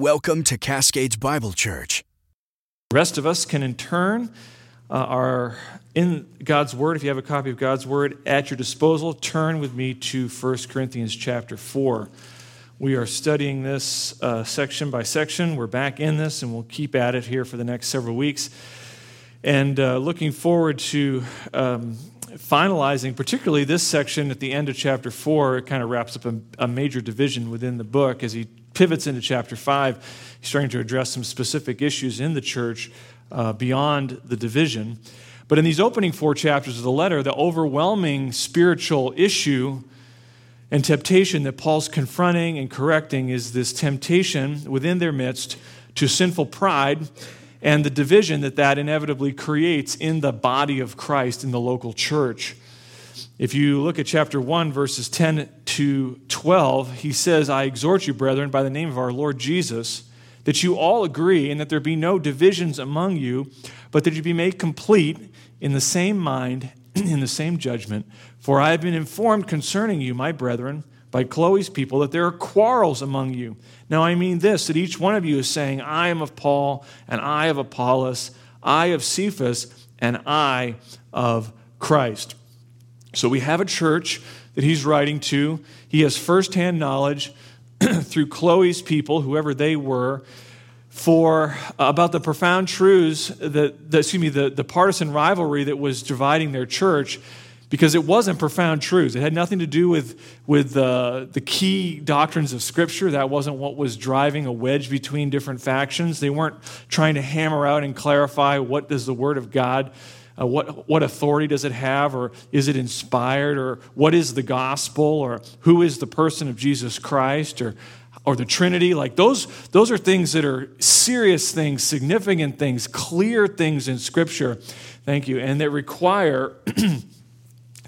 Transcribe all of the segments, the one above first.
Welcome to Cascades Bible Church. The rest of us can in turn uh, are in God's Word. If you have a copy of God's Word at your disposal, turn with me to 1 Corinthians chapter 4. We are studying this uh, section by section. We're back in this, and we'll keep at it here for the next several weeks. And uh, looking forward to um, finalizing, particularly this section at the end of chapter 4. It kind of wraps up a, a major division within the book as he pivots into chapter 5. He's starting to address some specific issues in the church uh, beyond the division. But in these opening four chapters of the letter, the overwhelming spiritual issue and temptation that Paul's confronting and correcting is this temptation within their midst to sinful pride and the division that that inevitably creates in the body of Christ in the local church. If you look at chapter 1, verses 10 to 12, he says, I exhort you, brethren, by the name of our Lord Jesus that you all agree and that there be no divisions among you, but that you be made complete in the same mind, in the same judgment. For I have been informed concerning you, my brethren, by Chloe's people, that there are quarrels among you. Now I mean this, that each one of you is saying, I am of Paul, and I of Apollos, I of Cephas, and I of Christ. So we have a church that he's writing to. He has firsthand knowledge through Chloe's people, whoever they were, for uh, about the profound truths that, that excuse me, the, the partisan rivalry that was dividing their church because it wasn't profound truths. It had nothing to do with, with uh, the key doctrines of Scripture. That wasn't what was driving a wedge between different factions. They weren't trying to hammer out and clarify what does the Word of God uh, what, what authority does it have? Or is it inspired? Or what is the gospel? Or who is the person of Jesus Christ? Or, or the Trinity? Like those, those are things that are serious things, significant things, clear things in Scripture. Thank you. And that require.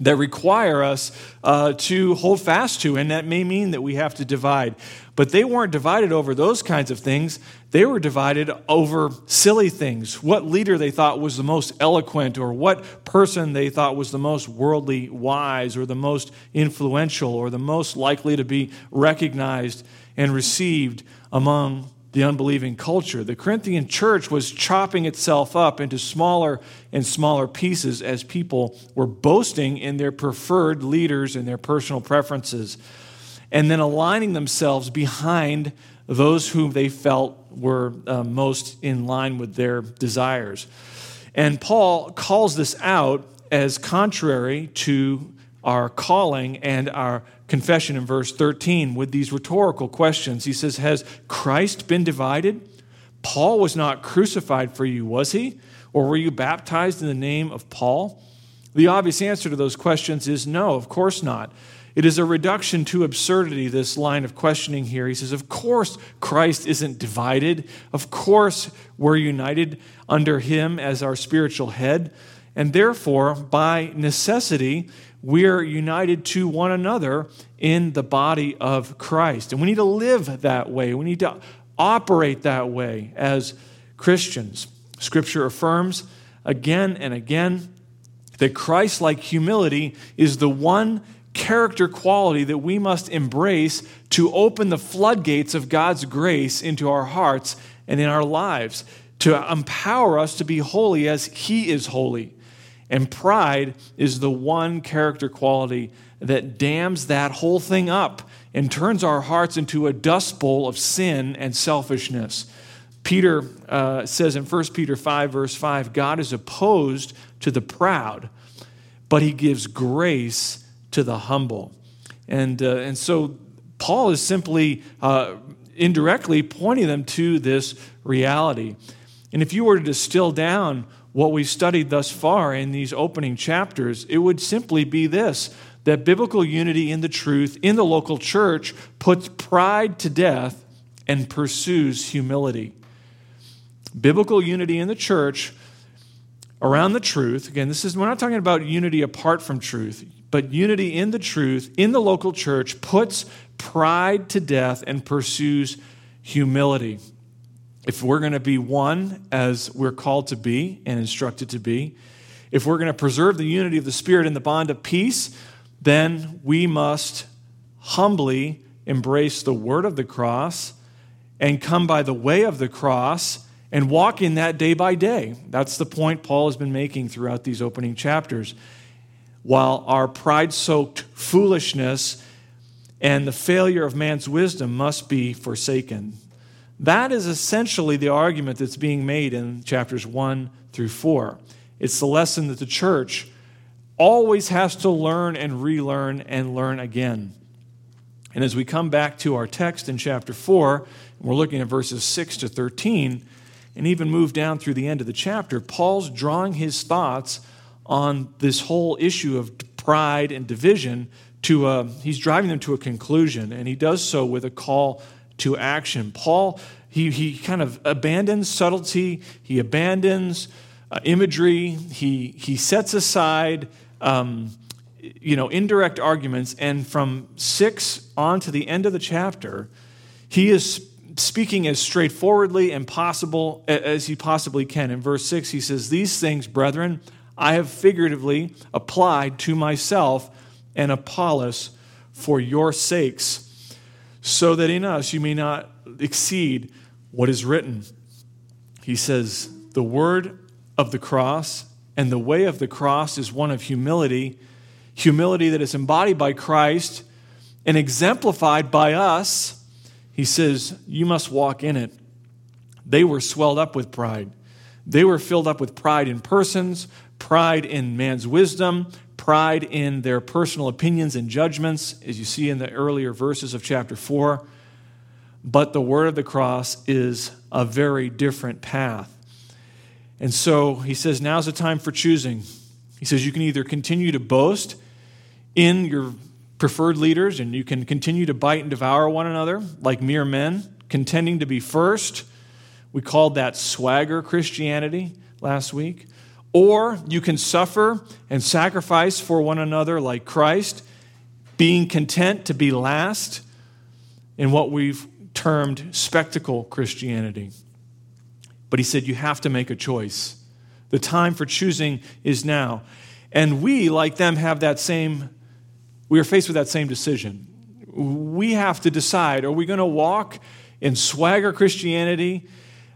that require us uh, to hold fast to, and that may mean that we have to divide. But they weren't divided over those kinds of things. They were divided over silly things. What leader they thought was the most eloquent, or what person they thought was the most worldly wise, or the most influential, or the most likely to be recognized and received among the unbelieving culture. The Corinthian church was chopping itself up into smaller and smaller pieces as people were boasting in their preferred leaders and their personal preferences and then aligning themselves behind those whom they felt were uh, most in line with their desires. And Paul calls this out as contrary to our calling and our confession in verse 13 with these rhetorical questions. He says, Has Christ been divided? Paul was not crucified for you, was he? Or were you baptized in the name of Paul? The obvious answer to those questions is no, of course not. It is a reduction to absurdity, this line of questioning here. He says, Of course, Christ isn't divided. Of course, we're united under him as our spiritual head. And therefore, by necessity, we're united to one another in the body of Christ. And we need to live that way. We need to operate that way as Christians. Scripture affirms again and again that Christ like humility is the one character quality that we must embrace to open the floodgates of God's grace into our hearts and in our lives, to empower us to be holy as He is holy. And pride is the one character quality that dams that whole thing up and turns our hearts into a dust bowl of sin and selfishness. Peter uh, says in 1 Peter 5, verse 5, God is opposed to the proud, but he gives grace to the humble. And, uh, and so Paul is simply uh, indirectly pointing them to this reality. And if you were to distill down what we've studied thus far in these opening chapters, it would simply be this that biblical unity in the truth in the local church puts pride to death and pursues humility. Biblical unity in the church around the truth, again, this is, we're not talking about unity apart from truth but unity in the truth in the local church puts pride to death and pursues humility. If we're going to be one as we're called to be and instructed to be, if we're going to preserve the unity of the Spirit in the bond of peace, then we must humbly embrace the word of the cross and come by the way of the cross and walk in that day by day. That's the point Paul has been making throughout these opening chapters. While our pride soaked foolishness and the failure of man's wisdom must be forsaken. That is essentially the argument that's being made in chapters 1 through 4. It's the lesson that the church always has to learn and relearn and learn again. And as we come back to our text in chapter 4, we're looking at verses 6 to 13, and even move down through the end of the chapter, Paul's drawing his thoughts on this whole issue of pride and division to a, he's driving them to a conclusion, and he does so with a call to action. Paul, he, he kind of abandons subtlety, he abandons uh, imagery, he, he sets aside um, you know, indirect arguments, and from six on to the end of the chapter, he is speaking as straightforwardly and possible as he possibly can. In verse 6, he says, These things, brethren, I have figuratively applied to myself and Apollos for your sakes, so that in us you may not exceed what is written. He says, The word of the cross and the way of the cross is one of humility, humility that is embodied by Christ and exemplified by us he says, You must walk in it. They were swelled up with pride. They were filled up with pride in persons, pride in man's wisdom, pride in their personal opinions and judgments, as you see in the earlier verses of chapter 4. But the word of the cross is a very different path. And so he says, Now's the time for choosing. He says, You can either continue to boast in your preferred leaders, and you can continue to bite and devour one another like mere men, contending to be first. We called that swagger Christianity last week. Or you can suffer and sacrifice for one another like Christ, being content to be last in what we've termed spectacle Christianity. But he said, You have to make a choice. The time for choosing is now. And we, like them, have that same we are faced with that same decision. We have to decide are we going to walk in swagger Christianity,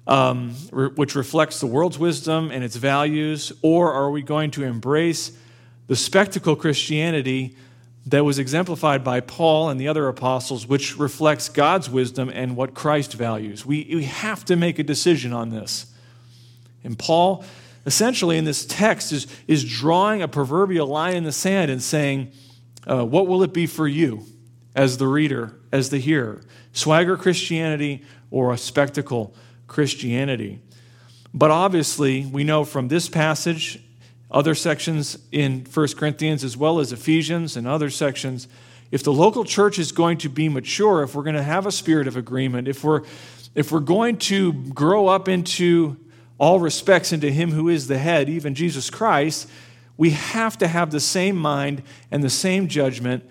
um, re- which reflects the world's wisdom and its values, or are we going to embrace the spectacle Christianity that was exemplified by Paul and the other apostles, which reflects God's wisdom and what Christ values? We, we have to make a decision on this. And Paul, essentially, in this text, is, is drawing a proverbial line in the sand and saying, uh, what will it be for you as the reader, as the hearer? Swagger Christianity or a spectacle Christianity? But obviously, we know from this passage, other sections in 1 Corinthians, as well as Ephesians and other sections, if the local church is going to be mature, if we're going to have a spirit of agreement, if we're, if we're going to grow up into all respects into Him who is the head, even Jesus Christ, we have to have the same mind and the same judgment,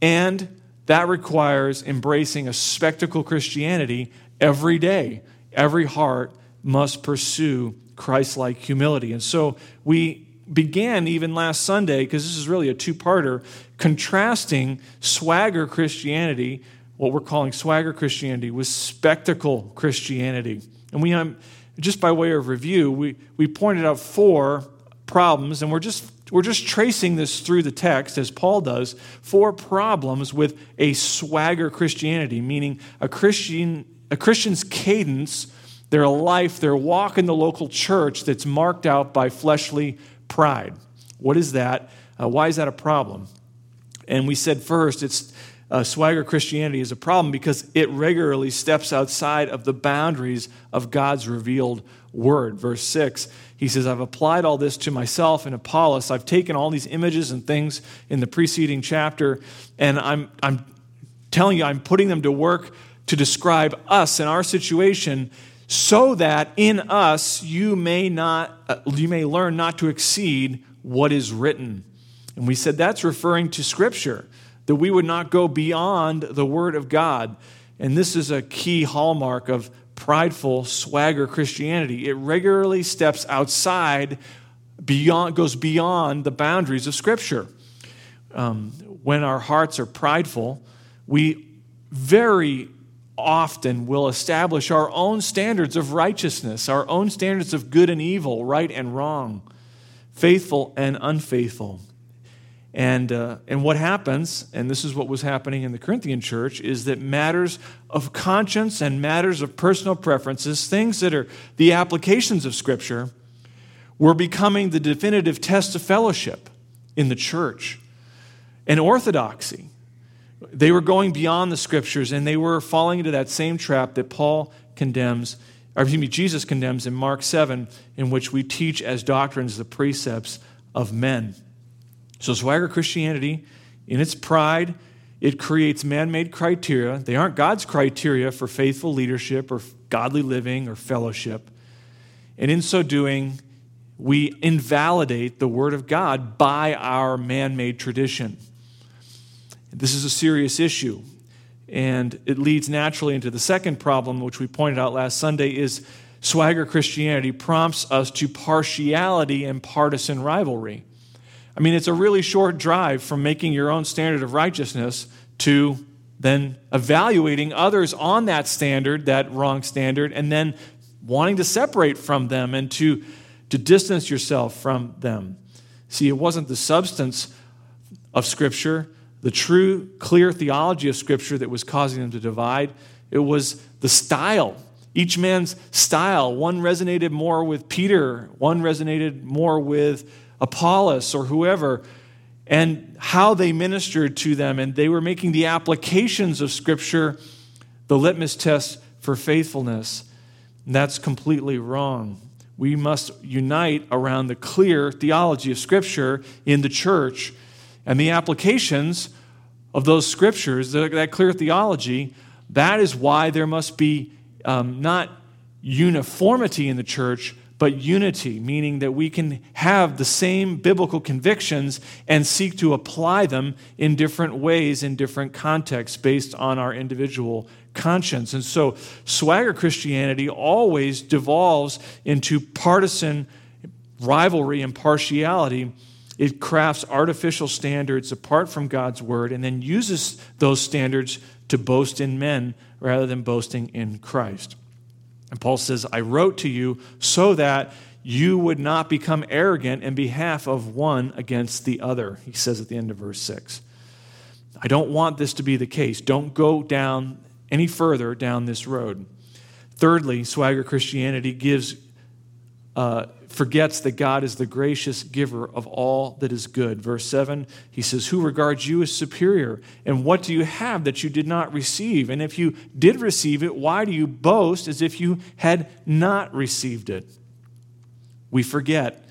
and that requires embracing a spectacle Christianity every day. Every heart must pursue Christ like humility. And so we began even last Sunday, because this is really a two parter, contrasting swagger Christianity, what we're calling swagger Christianity, with spectacle Christianity. And we, um, just by way of review, we, we pointed out four problems, and we're just we're just tracing this through the text, as Paul does, four problems with a swagger Christianity, meaning a Christian a Christian's cadence, their life, their walk in the local church that's marked out by fleshly pride. What is that? Uh, why is that a problem? And we said first, it's uh, swagger Christianity is a problem because it regularly steps outside of the boundaries of God's revealed word. Verse 6, he says, I've applied all this to myself and Apollos. I've taken all these images and things in the preceding chapter, and I'm, I'm telling you, I'm putting them to work to describe us and our situation so that in us you may not uh, you may learn not to exceed what is written and we said that's referring to scripture that we would not go beyond the word of god and this is a key hallmark of prideful swagger Christianity. It regularly steps outside, beyond, goes beyond the boundaries of Scripture. Um, when our hearts are prideful, we very often will establish our own standards of righteousness, our own standards of good and evil, right and wrong, faithful and unfaithful. And, uh, and what happens, and this is what was happening in the Corinthian church, is that matters of conscience and matters of personal preferences, things that are the applications of Scripture, were becoming the definitive test of fellowship in the church and orthodoxy. They were going beyond the Scriptures and they were falling into that same trap that Paul condemns, or excuse me, Jesus condemns in Mark 7, in which we teach as doctrines the precepts of men. So, swagger Christianity, in its pride, it creates man made criteria. They aren't God's criteria for faithful leadership or godly living or fellowship. And in so doing, we invalidate the Word of God by our man made tradition. This is a serious issue. And it leads naturally into the second problem, which we pointed out last Sunday, is swagger Christianity prompts us to partiality and partisan rivalry. I mean, it's a really short drive from making your own standard of righteousness to then evaluating others on that standard, that wrong standard, and then wanting to separate from them and to, to distance yourself from them. See, it wasn't the substance of Scripture, the true, clear theology of Scripture that was causing them to divide. It was the style. Each man's style. One resonated more with Peter, one resonated more with Apollos or whoever, and how they ministered to them. And they were making the applications of Scripture the litmus test for faithfulness. And that's completely wrong. We must unite around the clear theology of Scripture in the church and the applications of those Scriptures, that clear theology. That is why there must be um, not uniformity in the church, but unity, meaning that we can have the same biblical convictions and seek to apply them in different ways, in different contexts, based on our individual conscience. And so, swagger Christianity always devolves into partisan rivalry and partiality. It crafts artificial standards apart from God's word and then uses those standards to boast in men rather than boasting in Christ. And Paul says, I wrote to you so that you would not become arrogant in behalf of one against the other. He says at the end of verse 6. I don't want this to be the case. Don't go down any further down this road. Thirdly, swagger Christianity gives uh, forgets that God is the gracious giver of all that is good. Verse 7, he says, Who regards you as superior? And what do you have that you did not receive? And if you did receive it, why do you boast as if you had not received it? We forget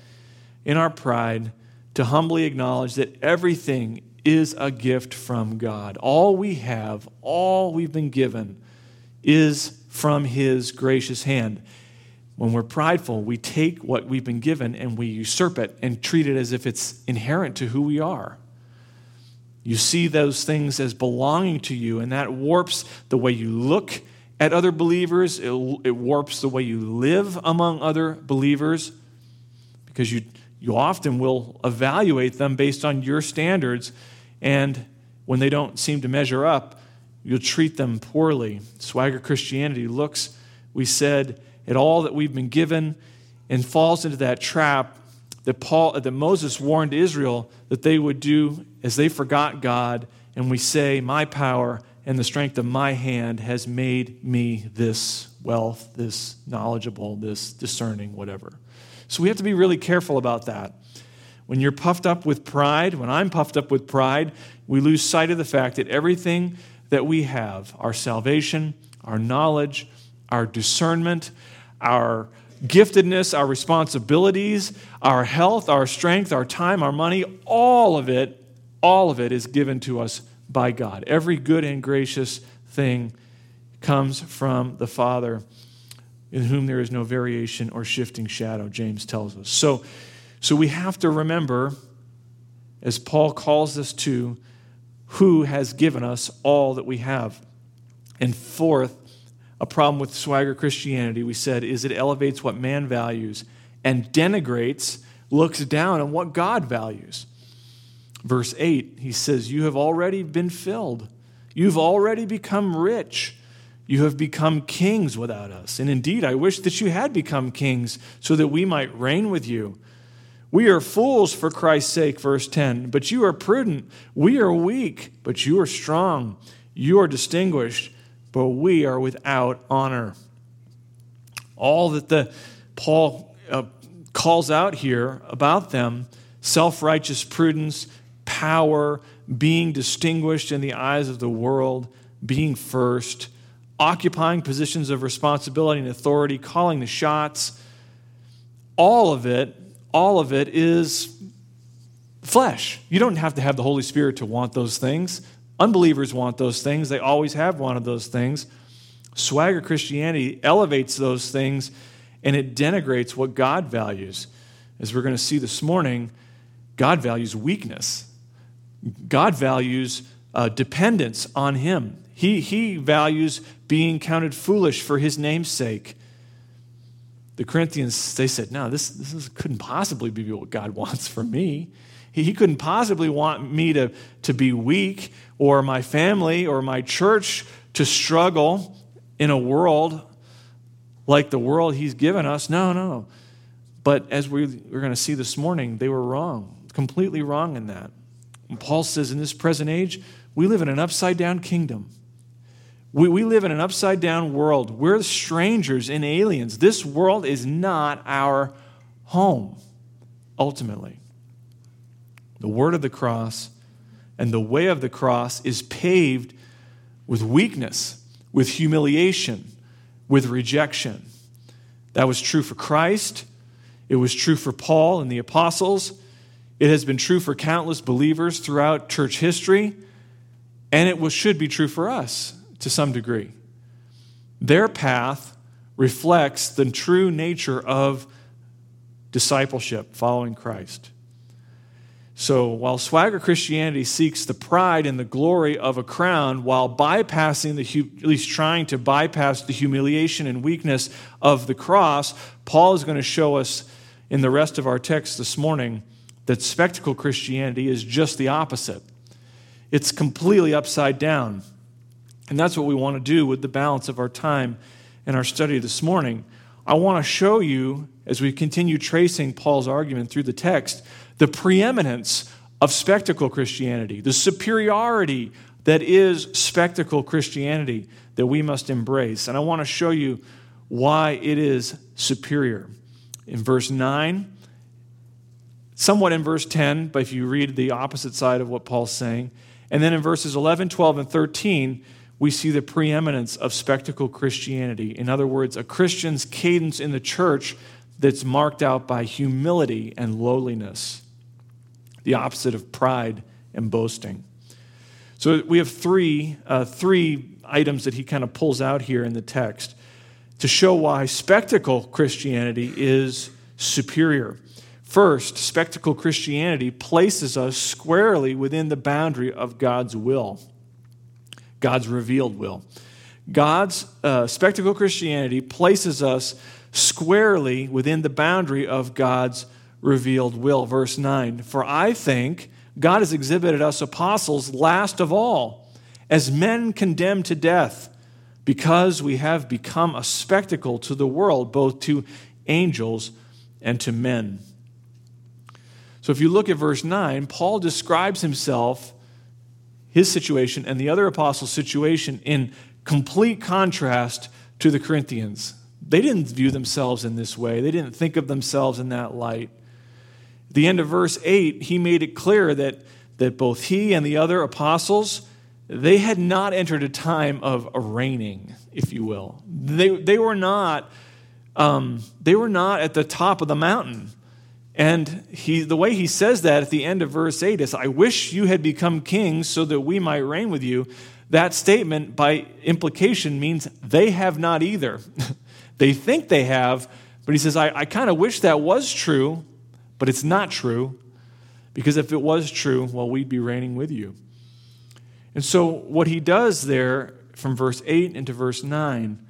in our pride to humbly acknowledge that everything is a gift from God. All we have, all we've been given, is from His gracious hand. When we're prideful, we take what we've been given and we usurp it and treat it as if it's inherent to who we are. You see those things as belonging to you, and that warps the way you look at other believers. It, it warps the way you live among other believers because you, you often will evaluate them based on your standards, and when they don't seem to measure up, you'll treat them poorly. Swagger Christianity looks, we said, at all that we've been given and falls into that trap that Paul that Moses warned Israel that they would do as they forgot God and we say my power and the strength of my hand has made me this wealth this knowledgeable this discerning whatever. So we have to be really careful about that. When you're puffed up with pride when I'm puffed up with pride we lose sight of the fact that everything that we have our salvation our knowledge our discernment our giftedness, our responsibilities, our health, our strength, our time, our money, all of it, all of it is given to us by God. Every good and gracious thing comes from the Father, in whom there is no variation or shifting shadow, James tells us. So, so we have to remember, as Paul calls us to, who has given us all that we have. And fourth, a problem with swagger Christianity, we said, is it elevates what man values and denigrates, looks down on what God values. Verse 8, he says, You have already been filled. You've already become rich. You have become kings without us. And indeed, I wish that you had become kings so that we might reign with you. We are fools for Christ's sake, verse 10, but you are prudent. We are weak, but you are strong. You are distinguished, but we are without honor. All that the Paul uh, calls out here about them self righteous prudence, power, being distinguished in the eyes of the world, being first, occupying positions of responsibility and authority, calling the shots. All of it, all of it is flesh. You don't have to have the Holy Spirit to want those things. Unbelievers want those things. They always have wanted those things. Swagger Christianity elevates those things and it denigrates what God values. As we're going to see this morning, God values weakness. God values uh, dependence on Him. He, he values being counted foolish for His name's sake. The Corinthians, they said, no, this, this is, couldn't possibly be what God wants for me. He, couldn't possibly want me to, to be weak or my family or my church to struggle in a world like the world He's given us. No, no. But as we, we're going to see this morning, they were wrong, completely wrong in that. And Paul says in this present age, we live in an upside down kingdom. We, we live in an upside down world. We're strangers and aliens. This world is not our home, ultimately. The word of the cross and the way of the cross is paved with weakness, with humiliation, with rejection. That was true for Christ. It was true for Paul and the apostles. It has been true for countless believers throughout church history. And it was, should be true for us to some degree. Their path reflects the true nature of discipleship, following Christ. So while swagger Christianity seeks the pride and the glory of a crown while bypassing the, at least trying to bypass the humiliation and weakness of the cross, Paul is going to show us in the rest of our text this morning that spectacle Christianity is just the opposite. It's completely upside down. And that's what we want to do with the balance of our time and our study this morning. I want to show you, as we continue tracing Paul's argument through the text, the preeminence of spectacle Christianity, the superiority that is spectacle Christianity that we must embrace. And I want to show you why it is superior. In verse 9, somewhat in verse 10, but if you read the opposite side of what Paul's saying, and then in verses 11, 12, and 13, we see the preeminence of spectacle Christianity. In other words, a Christian's cadence in the church that's marked out by humility and lowliness the opposite of pride and boasting. So we have three, uh, three items that he kind of pulls out here in the text to show why spectacle Christianity is superior. First, spectacle Christianity places us squarely within the boundary of God's will, God's revealed will. God's uh, spectacle Christianity places us squarely within the boundary of God's revealed will. Verse 9 For I think God has exhibited us apostles last of all, as men condemned to death, because we have become a spectacle to the world, both to angels and to men. So if you look at verse 9, Paul describes himself, his situation, and the other apostles' situation in complete contrast to the Corinthians. They didn't view themselves in this way, they didn't think of themselves in that light At the end of verse 8, he made it clear that, that both he and the other apostles, they had not entered a time of reigning, if you will. They, they, were not, um, they were not at the top of the mountain. And he, the way he says that at the end of verse 8 is, I wish you had become kings so that we might reign with you. That statement, by implication, means they have not either. they think they have, but he says, I, I kind of wish that was true, but it's not true because if it was true, well, we'd be reigning with you. And so, what he does there from verse 8 into verse 9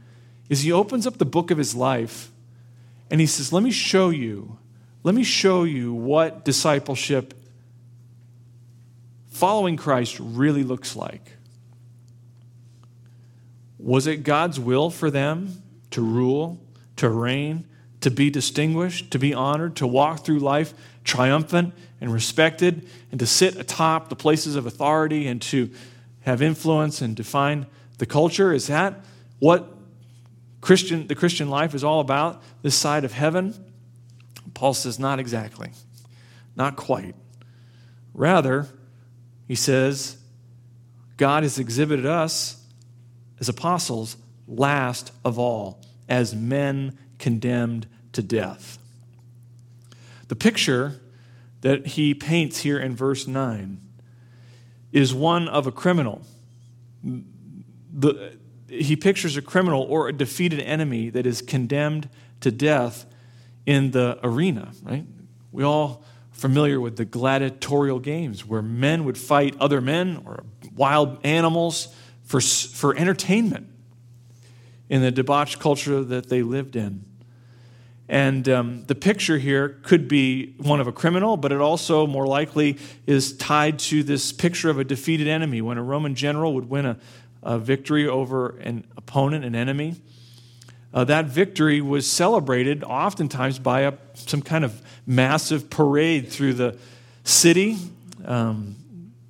is he opens up the book of his life and he says, Let me show you, let me show you what discipleship following Christ really looks like. Was it God's will for them to rule, to reign, to be distinguished, to be honored, to walk through life triumphant and respected, and to sit atop the places of authority and to have influence and define the culture? Is that what Christian, the Christian life is all about, this side of heaven? Paul says, not exactly, not quite. Rather, he says, God has exhibited us as apostles last of all, as men condemned to death. The picture that he paints here in verse 9 is one of a criminal. The, he pictures a criminal or a defeated enemy that is condemned to death in the arena, right? We all familiar with the gladiatorial games where men would fight other men or wild animals for, for entertainment in the debauched culture that they lived in. And um, the picture here could be one of a criminal, but it also more likely is tied to this picture of a defeated enemy. When a Roman general would win a, a victory over an opponent, an enemy, uh, that victory was celebrated oftentimes by a, some kind of massive parade through the city. Um,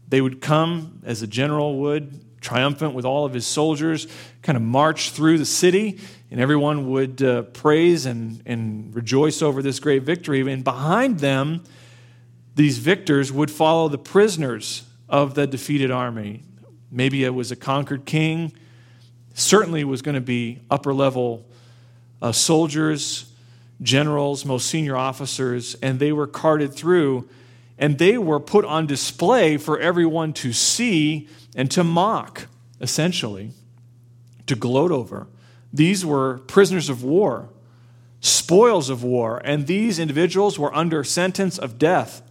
they would come, as a general would, triumphant with all of his soldiers, kind of march through the city, and everyone would uh, praise and, and rejoice over this great victory. And behind them, these victors would follow the prisoners of the defeated army. Maybe it was a conquered king, certainly was going to be upper level uh, soldiers, generals, most senior officers, and they were carted through and they were put on display for everyone to see and to mock, essentially, to gloat over. These were prisoners of war, spoils of war, and these individuals were under sentence of death.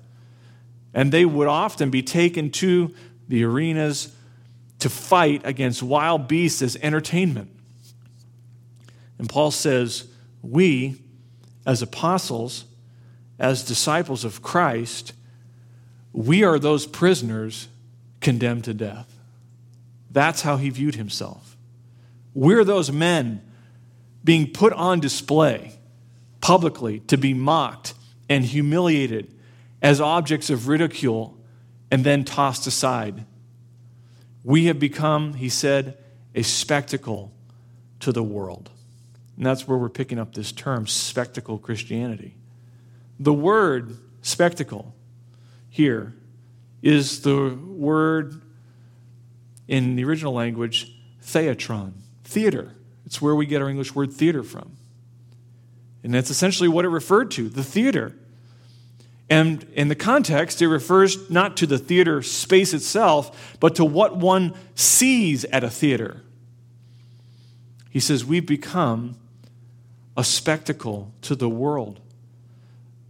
And they would often be taken to the arenas to fight against wild beasts as entertainment. And Paul says, We, as apostles, as disciples of Christ, we are those prisoners condemned to death. That's how he viewed himself. We're those men being put on display publicly to be mocked and humiliated as objects of ridicule and then tossed aside. We have become, he said, a spectacle to the world. And that's where we're picking up this term, spectacle Christianity. The word spectacle here is the word in the original language, theatron, theater. It's where we get our English word theater from. And that's essentially what it referred to the theater. And in the context, it refers not to the theater space itself, but to what one sees at a theater. He says, We've become a spectacle to the world.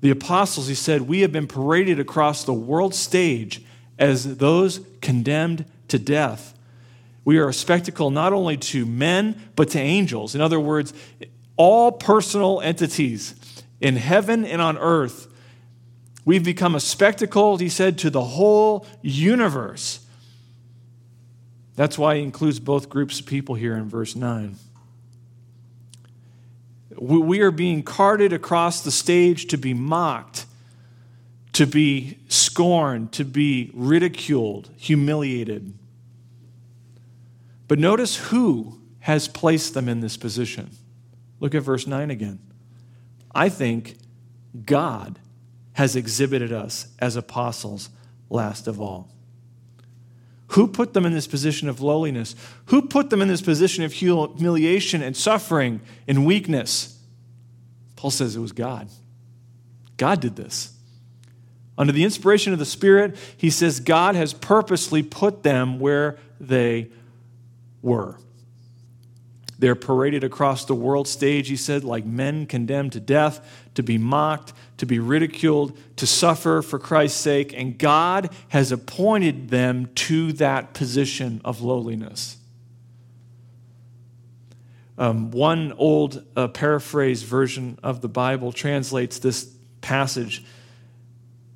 The apostles, he said, we have been paraded across the world stage as those condemned to death. We are a spectacle not only to men, but to angels. In other words, all personal entities in heaven and on earth. We've become a spectacle, he said, to the whole universe. That's why he includes both groups of people here in verse 9. We are being carted across the stage to be mocked, to be scorned, to be ridiculed, humiliated. But notice who has placed them in this position. Look at verse 9 again. I think God has exhibited us as apostles last of all. Who put them in this position of lowliness? Who put them in this position of humiliation and suffering and weakness? Paul says it was God. God did this. Under the inspiration of the Spirit, he says God has purposely put them where they were. They're paraded across the world stage, he said, like men condemned to death, to be mocked, to be ridiculed, to suffer for Christ's sake, and God has appointed them to that position of lowliness. Um, one old uh, paraphrase version of the Bible translates this passage.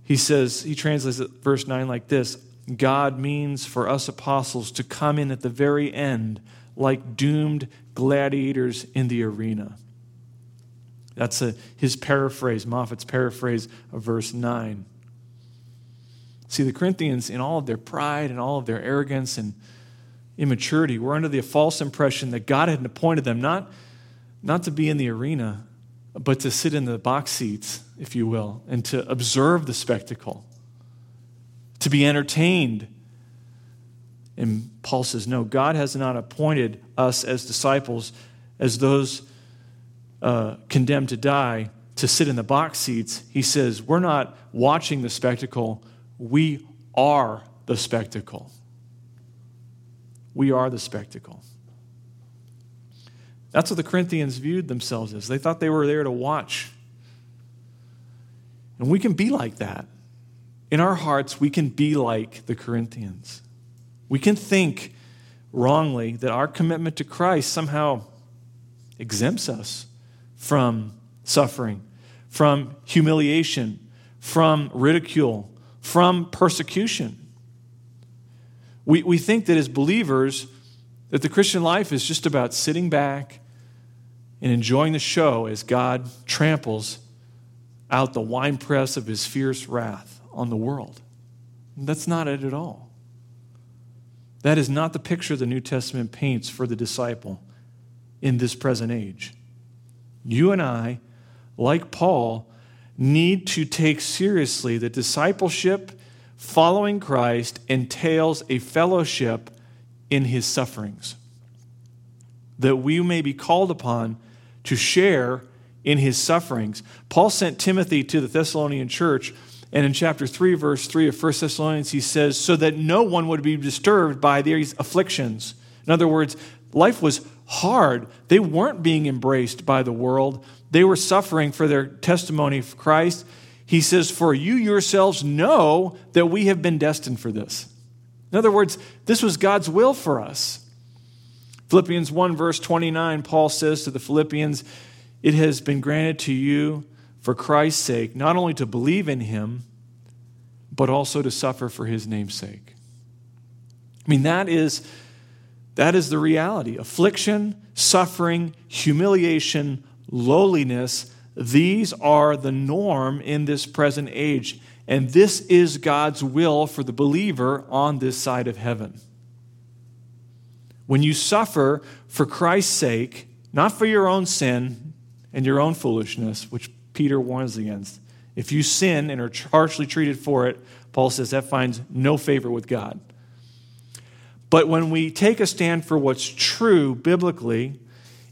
He says, he translates it, verse 9 like this God means for us apostles to come in at the very end like doomed gladiators in the arena. That's a, his paraphrase, Moffatt's paraphrase of verse 9. See, the Corinthians, in all of their pride and all of their arrogance and immaturity, were under the false impression that God had appointed them not, not to be in the arena, but to sit in the box seats, if you will, and to observe the spectacle, to be entertained. And Paul says, No, God has not appointed us as disciples as those uh, condemned to die to sit in the box seats. He says, We're not watching the spectacle, we are the spectacle. We are the spectacle. That's what the Corinthians viewed themselves as. They thought they were there to watch. And we can be like that. In our hearts, we can be like the Corinthians. We can think wrongly that our commitment to Christ somehow exempts us from suffering, from humiliation, from ridicule, from persecution. We, we think that as believers, that the Christian life is just about sitting back and enjoying the show as God tramples out the winepress of his fierce wrath on the world. That's not it at all. That is not the picture the New Testament paints for the disciple in this present age. You and I, like Paul, need to take seriously that discipleship, following Christ, entails a fellowship in his sufferings. That we may be called upon to share in his sufferings. Paul sent Timothy to the Thessalonian church, and in chapter 3, verse 3 of 1 Thessalonians, he says, So that no one would be disturbed by these afflictions. In other words, life was hard. They weren't being embraced by the world, they were suffering for their testimony of Christ. He says, For you yourselves know that we have been destined for this. In other words, this was God's will for us. Philippians 1, verse 29, Paul says to the Philippians, It has been granted to you for Christ's sake, not only to believe in him, but also to suffer for his name's sake. I mean, that is, that is the reality. Affliction, suffering, humiliation, lowliness, these are the norm in this present age. And this is God's will for the believer on this side of heaven. When you suffer for Christ's sake, not for your own sin and your own foolishness, which Peter warns against, if you sin and are harshly treated for it, Paul says that finds no favor with God. But when we take a stand for what's true biblically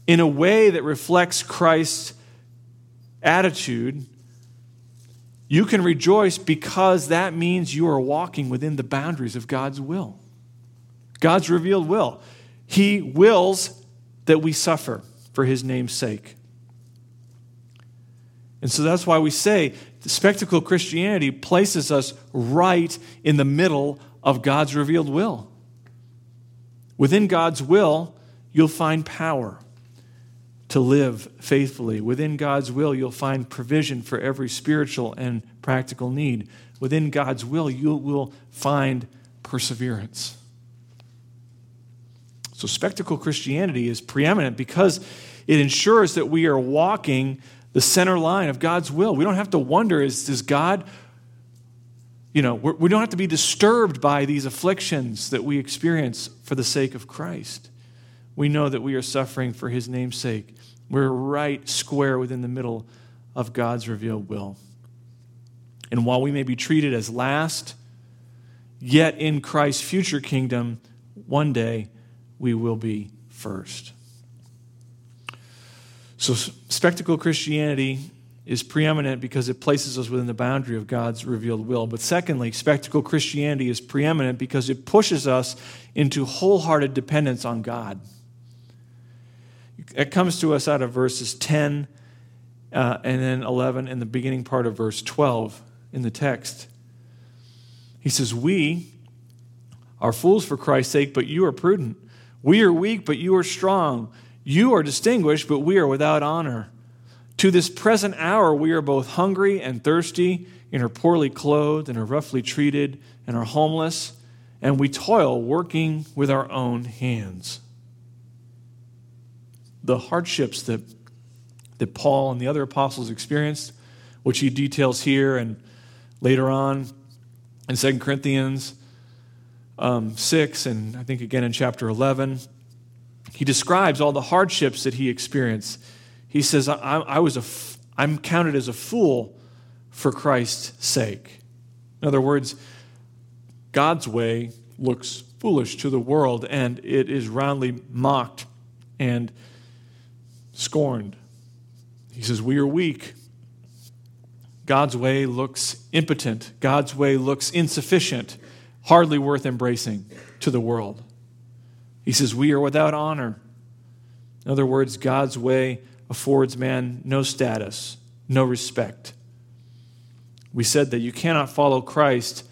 in a way that reflects Christ's attitude, you can rejoice because that means you are walking within the boundaries of God's will. God's revealed will. He wills that we suffer for his name's sake. And so that's why we say spectacle Christianity places us right in the middle of God's revealed will. Within God's will, you'll find power to live faithfully. Within God's will, you'll find provision for every spiritual and practical need. Within God's will, you will find perseverance. So, spectacle Christianity is preeminent because it ensures that we are walking the center line of God's will. We don't have to wonder is, is God, you know, we don't have to be disturbed by these afflictions that we experience for the sake of Christ. We know that we are suffering for his name's sake. We're right square within the middle of God's revealed will. And while we may be treated as last, yet in Christ's future kingdom, one day we will be first. So, spectacle Christianity is preeminent because it places us within the boundary of God's revealed will. But secondly, spectacle Christianity is preeminent because it pushes us into wholehearted dependence on God. It comes to us out of verses 10 uh, and then 11 and the beginning part of verse 12 in the text. He says, We are fools for Christ's sake, but you are prudent. We are weak, but you are strong. You are distinguished, but we are without honor. To this present hour, we are both hungry and thirsty, and are poorly clothed, and are roughly treated, and are homeless, and we toil working with our own hands. the hardships that, that Paul and the other apostles experienced, which he details here and later on in 2 Corinthians um, 6, and I think again in chapter 11. He describes all the hardships that he experienced. He says, I, I was a, f- I'm counted as a fool for Christ's sake. In other words, God's way looks foolish to the world, and it is roundly mocked and scorned. He says, We are weak. God's way looks impotent. God's way looks insufficient, hardly worth embracing to the world. He says, We are without honor. In other words, God's way affords man no status, no respect. We said that you cannot follow Christ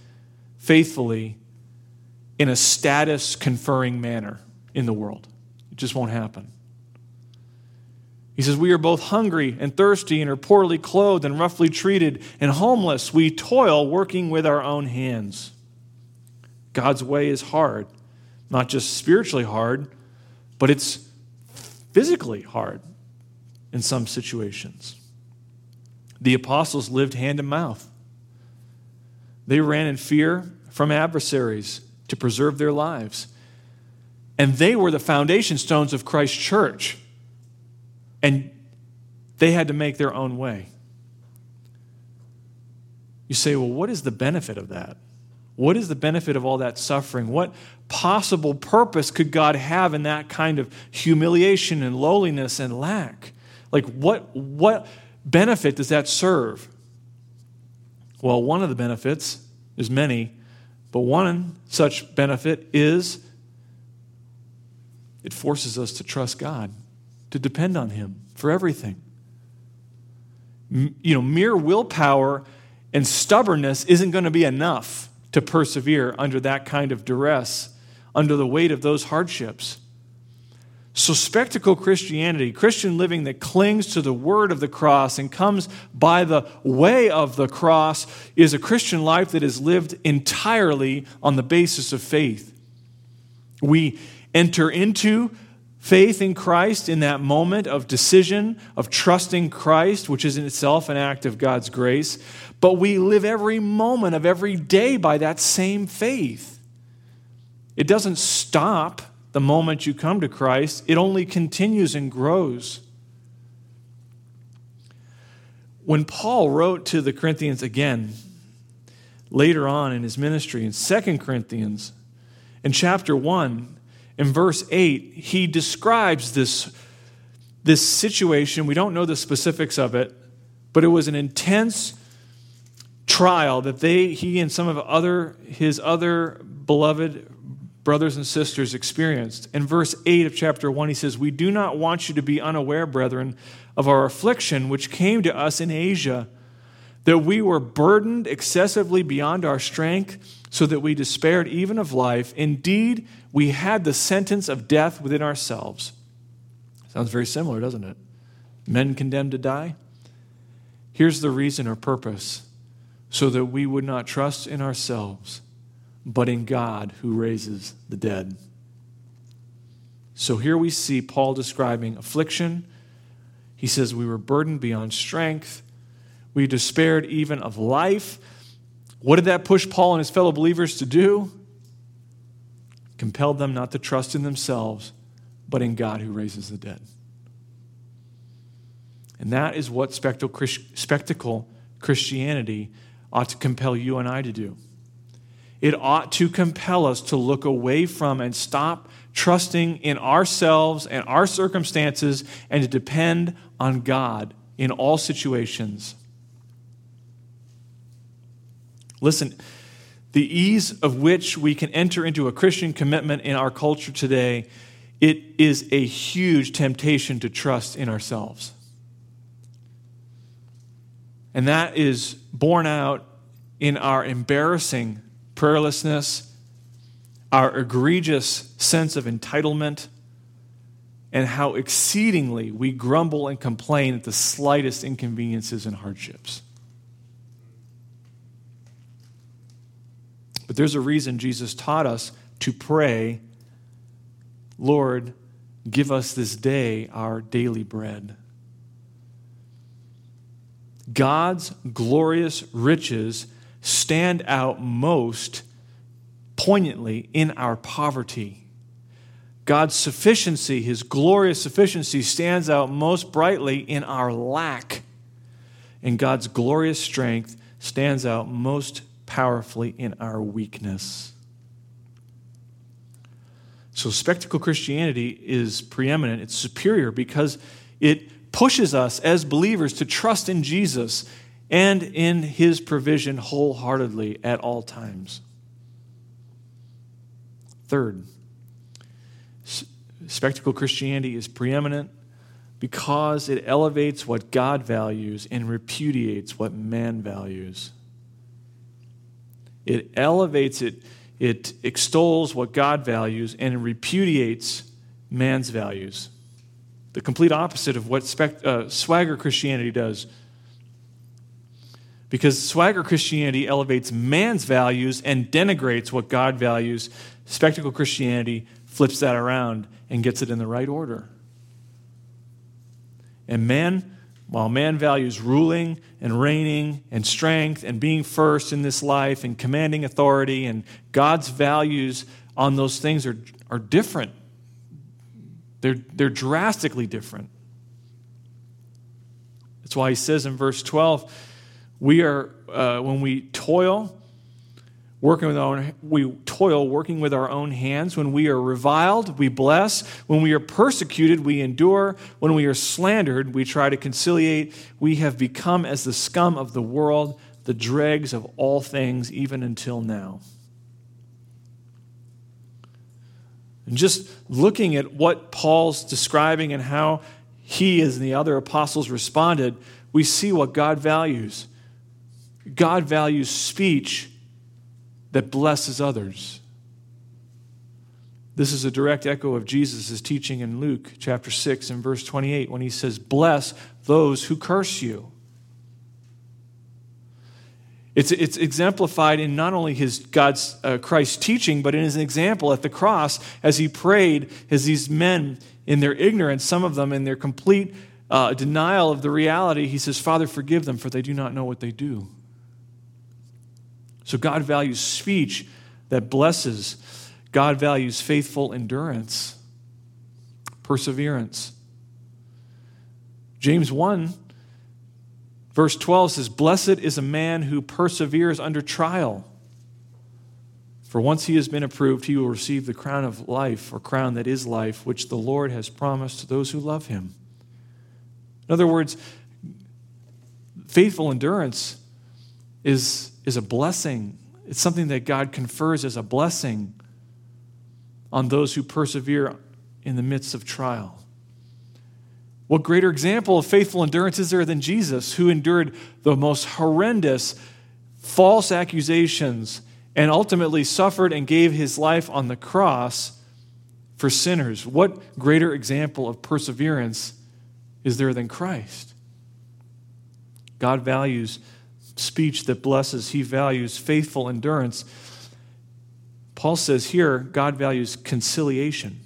faithfully in a status conferring manner in the world. It just won't happen. He says, We are both hungry and thirsty and are poorly clothed and roughly treated and homeless. We toil working with our own hands. God's way is hard, not just spiritually hard, but it's physically hard in some situations. The apostles lived hand to mouth. They ran in fear from adversaries to preserve their lives. And they were the foundation stones of Christ's church. And they had to make their own way. You say, well, what is the benefit of that? What is the benefit of all that suffering? What possible purpose could God have in that kind of humiliation and lowliness and lack? Like, what, what benefit does that serve? Well, one of the benefits, there's many, but one such benefit is it forces us to trust God, to depend on Him for everything. M- you know, mere willpower and stubbornness isn't going to be enough to persevere under that kind of duress, under the weight of those hardships. So, spectacle Christianity, Christian living that clings to the word of the cross and comes by the way of the cross, is a Christian life that is lived entirely on the basis of faith. We enter into faith in Christ in that moment of decision, of trusting Christ, which is in itself an act of God's grace, but we live every moment of every day by that same faith. It doesn't stop the moment you come to Christ, it only continues and grows. When Paul wrote to the Corinthians again, later on in his ministry in 2 Corinthians, in chapter 1, in verse 8, he describes this, this situation. We don't know the specifics of it, but it was an intense trial that they, he and some of other, his other beloved brothers and sisters experienced. In verse 8 of chapter 1, he says, We do not want you to be unaware, brethren, of our affliction which came to us in Asia, that we were burdened excessively beyond our strength, so that we despaired even of life. Indeed, we had the sentence of death within ourselves. Sounds very similar, doesn't it? Men condemned to die? Here's the reason or purpose so that we would not trust in ourselves but in God who raises the dead. So here we see Paul describing affliction. He says, We were burdened beyond strength. We despaired even of life. What did that push Paul and his fellow believers to do? Compelled them not to trust in themselves, but in God who raises the dead. And that is what spectacle Christianity ought to compel you and I to do it ought to compel us to look away from and stop trusting in ourselves and our circumstances and to depend on God in all situations. Listen, the ease of which we can enter into a Christian commitment in our culture today, it is a huge temptation to trust in ourselves. And that is borne out in our embarrassing prayerlessness, our egregious sense of entitlement, and how exceedingly we grumble and complain at the slightest inconveniences and hardships. But there's a reason Jesus taught us to pray, Lord, Give us this day our daily bread. God's glorious riches stand out most poignantly in our poverty. God's sufficiency, his glorious sufficiency, stands out most brightly in our lack. And God's glorious strength stands out most powerfully in our weakness. So, spectacle Christianity is preeminent, it's superior because it pushes us as believers to trust in Jesus and in his provision wholeheartedly at all times. Third, spectacle Christianity is preeminent because it elevates what God values and repudiates what man values. It elevates it it extols what God values and repudiates man's values. The complete opposite of what uh, swagger Christianity does. Because swagger Christianity elevates man's values and denigrates what God values, spectacle Christianity flips that around and gets it in the right order. And man while man values ruling and reigning and strength and being first in this life and commanding authority, and God's values on those things are, are different. They're, they're drastically different. That's why he says in verse 12, we are, uh, when we toil, working with our own, we toil working with our own hands. When we are reviled, we bless. When we are persecuted, we endure. When we are slandered, we try to conciliate. We have become as the scum of the world, the dregs of all things, even until now. And just looking at what Paul's describing and how he, and the other apostles, responded, we see what God values. God values speech that blesses others. This is a direct echo of Jesus' teaching in Luke chapter 6 and verse 28 when he says, Bless those who curse you. It's, it's exemplified in not only his God's uh, teaching, but in his example at the cross as he prayed, as these men, in their ignorance, some of them in their complete uh, denial of the reality, he says, Father, forgive them, for they do not know what they do. So God values speech that blesses, God values faithful endurance, perseverance. James 1, verse 12 says, Blessed is a man who perseveres under trial. For once he has been approved, he will receive the crown of life, or crown that is life, which the Lord has promised to those who love him. In other words, faithful endurance is is a blessing. It's something that God confers as a blessing on those who persevere in the midst of trial. What greater example of faithful endurance is there than Jesus, who endured the most horrendous false accusations and ultimately suffered and gave his life on the cross for sinners? What greater example of perseverance is there than Christ? God values speech that blesses, he values faithful endurance. Paul says here, God values conciliation.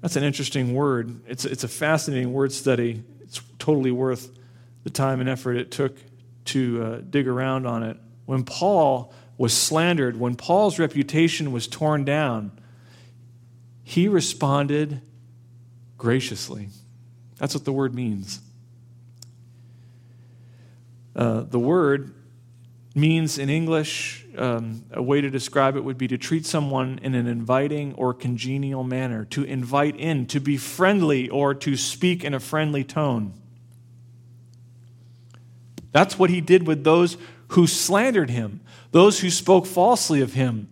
That's an interesting word. It's, it's a fascinating word study. It's totally worth the time and effort it took to uh, dig around on it. When Paul was slandered, when Paul's reputation was torn down, he responded graciously. That's what the word means. Uh, the word means in English, um, a way to describe it would be to treat someone in an inviting or congenial manner, to invite in, to be friendly, or to speak in a friendly tone. That's what he did with those who slandered him, those who spoke falsely of him,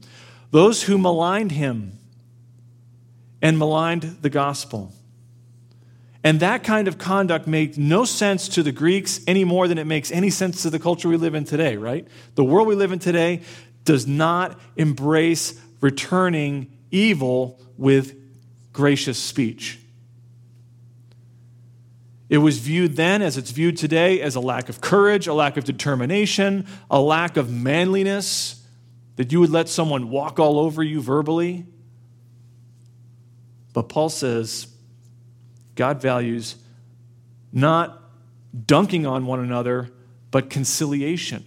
those who maligned him and maligned the gospel. And that kind of conduct made no sense to the Greeks any more than it makes any sense to the culture we live in today, right? The world we live in today does not embrace returning evil with gracious speech. It was viewed then, as it's viewed today, as a lack of courage, a lack of determination, a lack of manliness, that you would let someone walk all over you verbally. But Paul says God values not dunking on one another, but conciliation,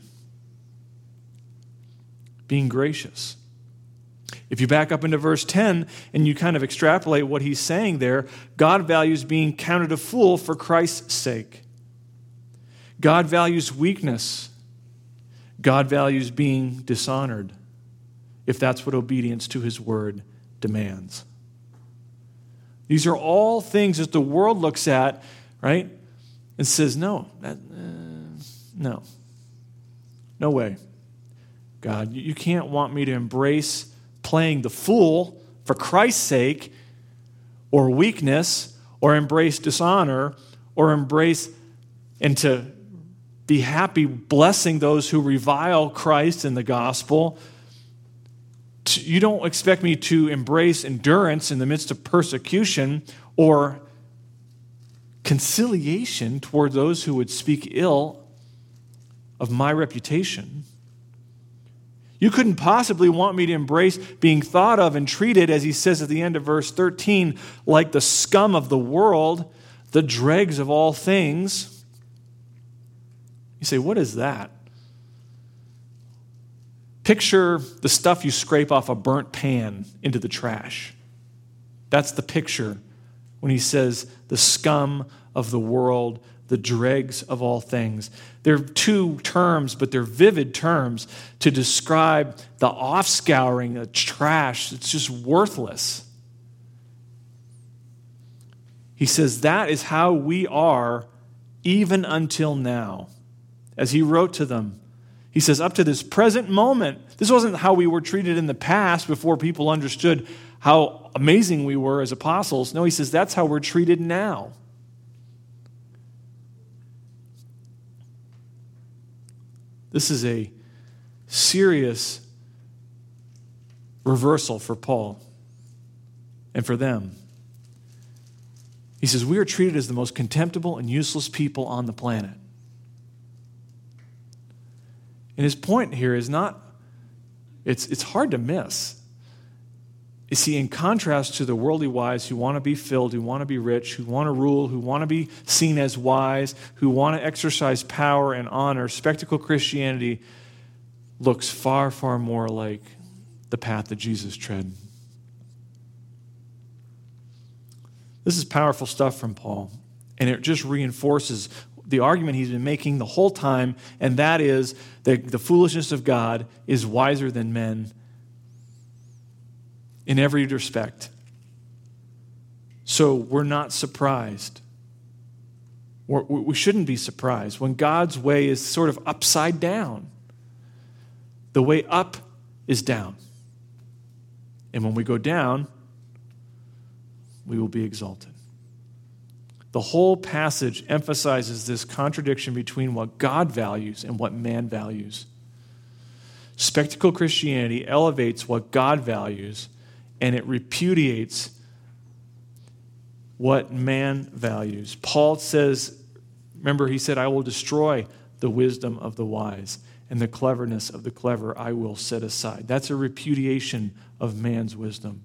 being gracious. If you back up into verse 10 and you kind of extrapolate what he's saying there, God values being counted a fool for Christ's sake. God values weakness. God values being dishonored, if that's what obedience to his word demands. These are all things that the world looks at, right, and says, no, that, uh, no, no way. God, you can't want me to embrace playing the fool for Christ's sake, or weakness, or embrace dishonor, or embrace and to be happy blessing those who revile Christ and the gospel. You don't expect me to embrace endurance in the midst of persecution or conciliation toward those who would speak ill of my reputation. You couldn't possibly want me to embrace being thought of and treated, as he says at the end of verse 13, like the scum of the world, the dregs of all things. You say, what is that? Picture the stuff you scrape off a burnt pan into the trash. That's the picture when he says the scum of the world, the dregs of all things. They're two terms, but they're vivid terms to describe the offscouring, the trash. It's just worthless. He says that is how we are even until now. As he wrote to them, he says, up to this present moment, this wasn't how we were treated in the past before people understood how amazing we were as apostles. No, he says, that's how we're treated now. This is a serious reversal for Paul and for them. He says, We are treated as the most contemptible and useless people on the planet. And his point here is not, it's, it's hard to miss. You see, in contrast to the worldly wise who want to be filled, who want to be rich, who want to rule, who want to be seen as wise, who want to exercise power and honor, spectacle Christianity looks far, far more like the path that Jesus tread. This is powerful stuff from Paul, and it just reinforces the argument he's been making the whole time, and that is that the foolishness of God is wiser than men in every respect. So we're not surprised. We're, we should not be surprised when God's way is sort of upside down. The way up is down. And when we go down, we will be exalted. The whole passage emphasizes this contradiction between what God values and what man values. Spectacle Christianity elevates what God values and it repudiates what man values. Paul says, remember, he said, I will destroy the wisdom of the wise, and the cleverness of the clever I will set aside. That's a repudiation of man's wisdom.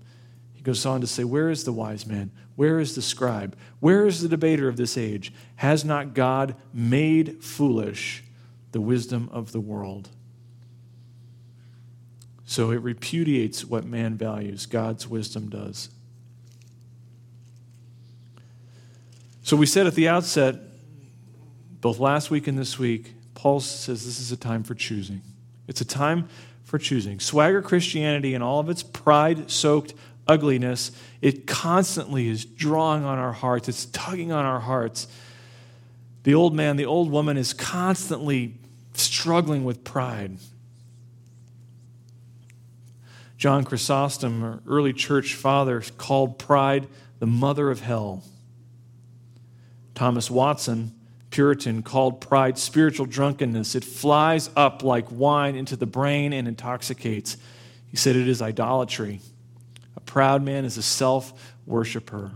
He goes on to say, Where is the wise man? Where is the scribe? Where is the debater of this age? Has not God made foolish the wisdom of the world? So it repudiates what man values, God's wisdom does. So we said at the outset, both last week and this week, Paul says this is a time for choosing. It's a time for choosing. Swagger Christianity and all of its pride soaked ugliness, it constantly is drawing on our hearts, it's tugging on our hearts. The old man, the old woman is constantly struggling with pride. John Chrysostom, an early church father, called pride the mother of hell. Thomas Watson, Puritan, called pride spiritual drunkenness. It flies up like wine into the brain and intoxicates. He said it is idolatry. A proud man is a self worshiper.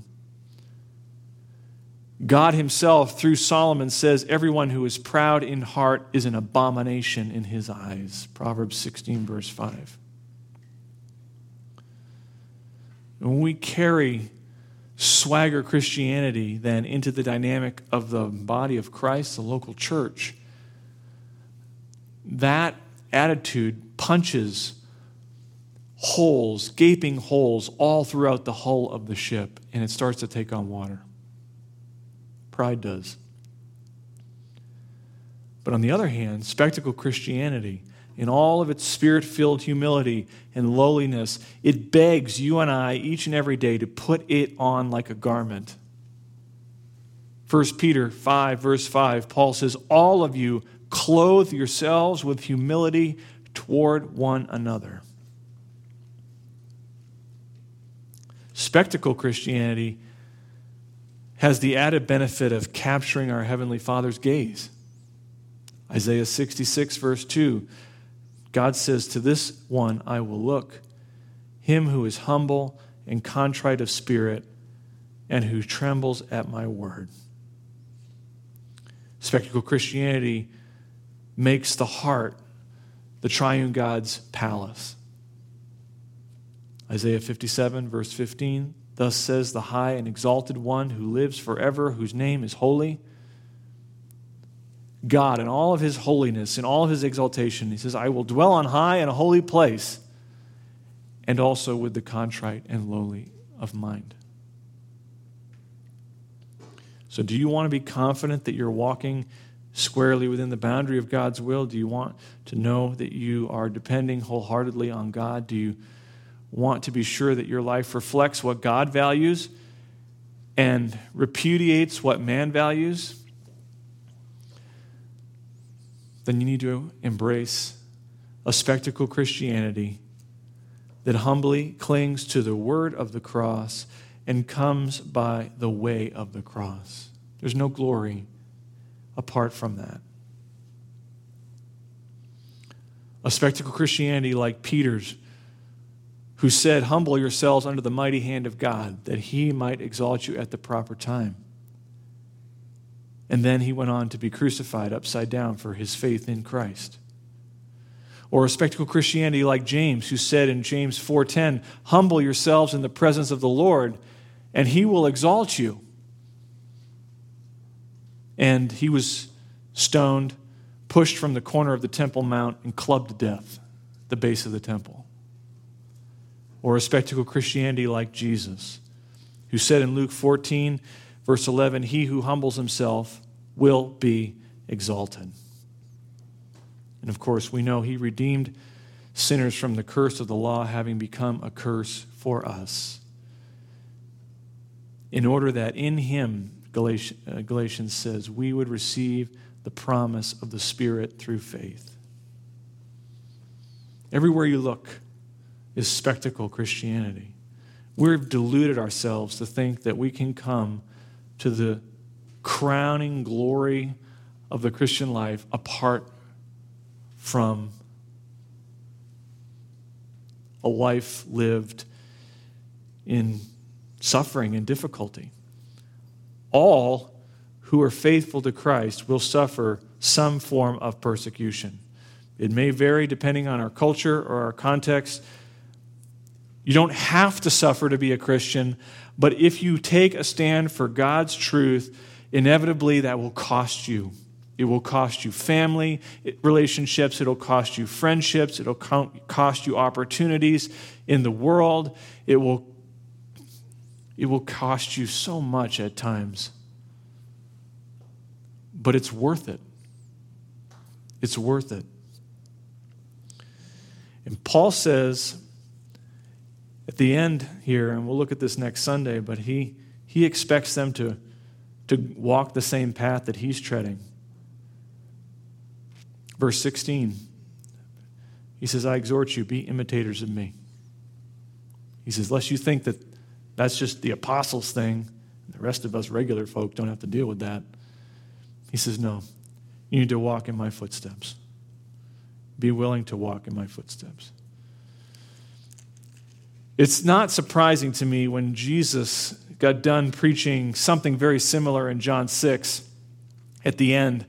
God Himself, through Solomon, says, Everyone who is proud in heart is an abomination in His eyes. Proverbs 16, verse 5. When we carry swagger Christianity then into the dynamic of the body of Christ, the local church, that attitude punches holes, gaping holes all throughout the hull of the ship, and it starts to take on water. Pride does. But on the other hand, spectacle Christianity, in all of its spirit filled humility and lowliness, it begs you and I each and every day to put it on like a garment. 1 Peter 5, verse 5, Paul says, All of you clothe yourselves with humility toward one another. Spectacle Christianity has the added benefit of capturing our Heavenly Father's gaze. Isaiah 66, verse 2, God says, To this one I will look, him who is humble and contrite of spirit, and who trembles at my word. Spectacle Christianity makes the heart the triune God's palace. Isaiah 57, verse 15 Thus says the high and exalted one who lives forever, whose name is holy. God, in all of his holiness, in all of his exaltation, he says, I will dwell on high in a holy place, and also with the contrite and lowly of mind. So, do you want to be confident that you're walking squarely within the boundary of God's will? Do you want to know that you are depending wholeheartedly on God? Do you want to be sure that your life reflects what God values and repudiates what man values? Then you need to embrace a spectacle Christianity that humbly clings to the word of the cross and comes by the way of the cross. There's no glory apart from that. A spectacle Christianity like Peter's, who said, Humble yourselves under the mighty hand of God, that he might exalt you at the proper time. And then he went on to be crucified upside down for his faith in Christ. Or a spectacle Christianity like James, who said in James 4:10, "Humble yourselves in the presence of the Lord, and he will exalt you." and he was stoned, pushed from the corner of the Temple Mount, and clubbed to death at the base of the temple. Or a spectacle Christianity like Jesus, who said in Luke 14, verse 11, He who humbles himself will be exalted. And of course, we know he redeemed sinners from the curse of the law, having become a curse for us, in order that in him uh, Galatians says, we would receive the promise of the Spirit through faith. Everywhere you look is spectacle Christianity. We've deluded ourselves to think that we can come to the crowning glory of the Christian life apart from a life lived in suffering and difficulty all who are faithful to Christ will suffer some form of persecution. It may vary depending on our culture or our context. You don't have to suffer to be a Christian, but if you take a stand for God's truth, inevitably that will cost you. It will cost you family relationships. It'll cost you friendships. It'll cost you opportunities in the world. It will it will cost you so much at times. But it's worth it. It's worth it. And Paul says at the end here, and we'll look at this next Sunday, but he, he expects them to, to walk the same path that he's treading. Verse 16, he says, I exhort you, be imitators of me. He says, lest you think that that's just the apostles' thing. The rest of us regular folk don't have to deal with that. He says, No, you need to walk in my footsteps. Be willing to walk in my footsteps. It's not surprising to me when Jesus got done preaching something very similar in John 6. At the end,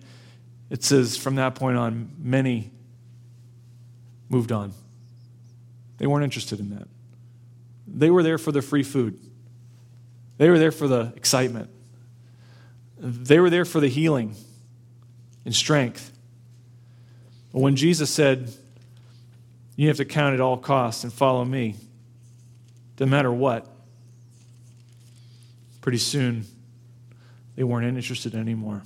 it says, from that point on, many moved on. They weren't interested in that. They were there for the free food. They were there for the excitement. They were there for the healing and strength. But when Jesus said, You have to count at all costs and follow me, no matter what, pretty soon they weren't interested anymore.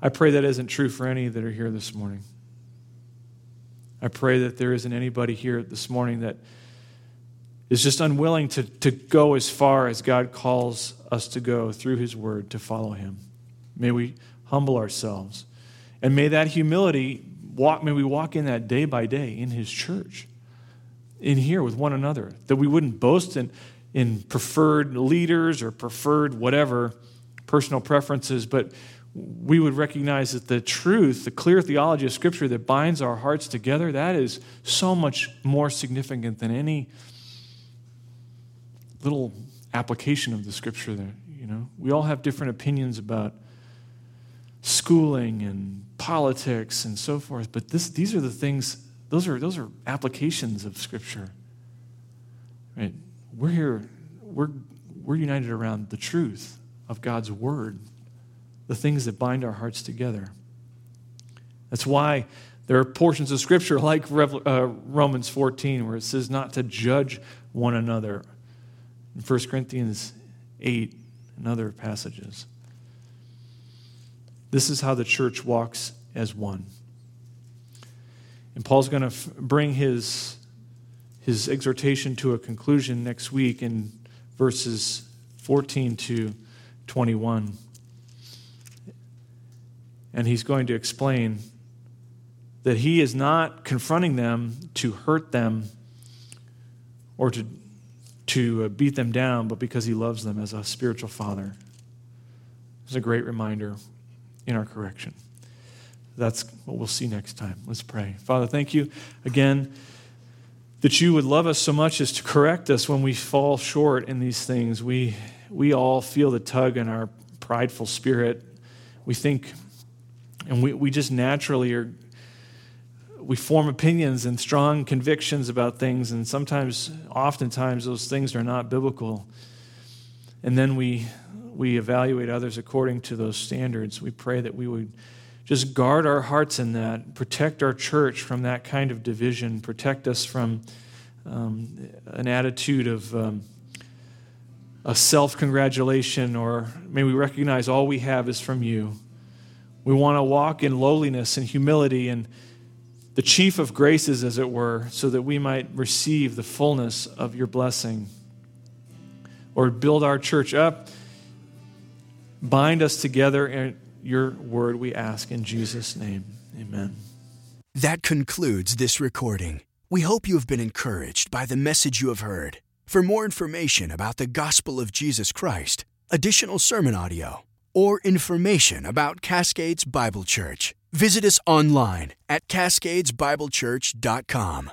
I pray that isn't true for any that are here this morning. I pray that there isn't anybody here this morning that is just unwilling to, to go as far as God calls us to go through His Word to follow Him. May we humble ourselves. And may that humility walk, may we walk in that day by day in His church, in here with one another, that we wouldn't boast in, in preferred leaders or preferred whatever personal preferences, but we would recognize that the truth, the clear theology of Scripture that binds our hearts together, that is so much more significant than any little application of the Scripture. That you know, we all have different opinions about schooling and politics and so forth, but this, these are the things. Those are those are applications of Scripture. Right? We're here. We're we're united around the truth of God's Word the things that bind our hearts together. That's why there are portions of Scripture like uh, Romans 14 where it says not to judge one another. In 1 Corinthians 8 and other passages. This is how the church walks as one. And Paul's going to f- bring his, his exhortation to a conclusion next week in verses 14 to 21. And he's going to explain that he is not confronting them to hurt them or to, to uh, beat them down, but because he loves them as a spiritual father. It's a great reminder in our correction. That's what we'll see next time. Let's pray. Father, thank you again that you would love us so much as to correct us when we fall short in these things. We, we all feel the tug in our prideful spirit. We think and we, we just naturally are, we form opinions and strong convictions about things, and sometimes, oftentimes, those things are not biblical. And then we, we evaluate others according to those standards. We pray that we would just guard our hearts in that, protect our church from that kind of division, protect us from um, an attitude of um, a self congratulation, or may we recognize all we have is from you. We want to walk in lowliness and humility and the chief of graces, as it were, so that we might receive the fullness of your blessing. Or build our church up, bind us together in your word, we ask in Jesus' name. Amen. That concludes this recording. We hope you have been encouraged by the message you have heard. For more information about the gospel of Jesus Christ, additional sermon audio, or information about Cascades Bible Church, visit us online at cascadesbiblechurch.com.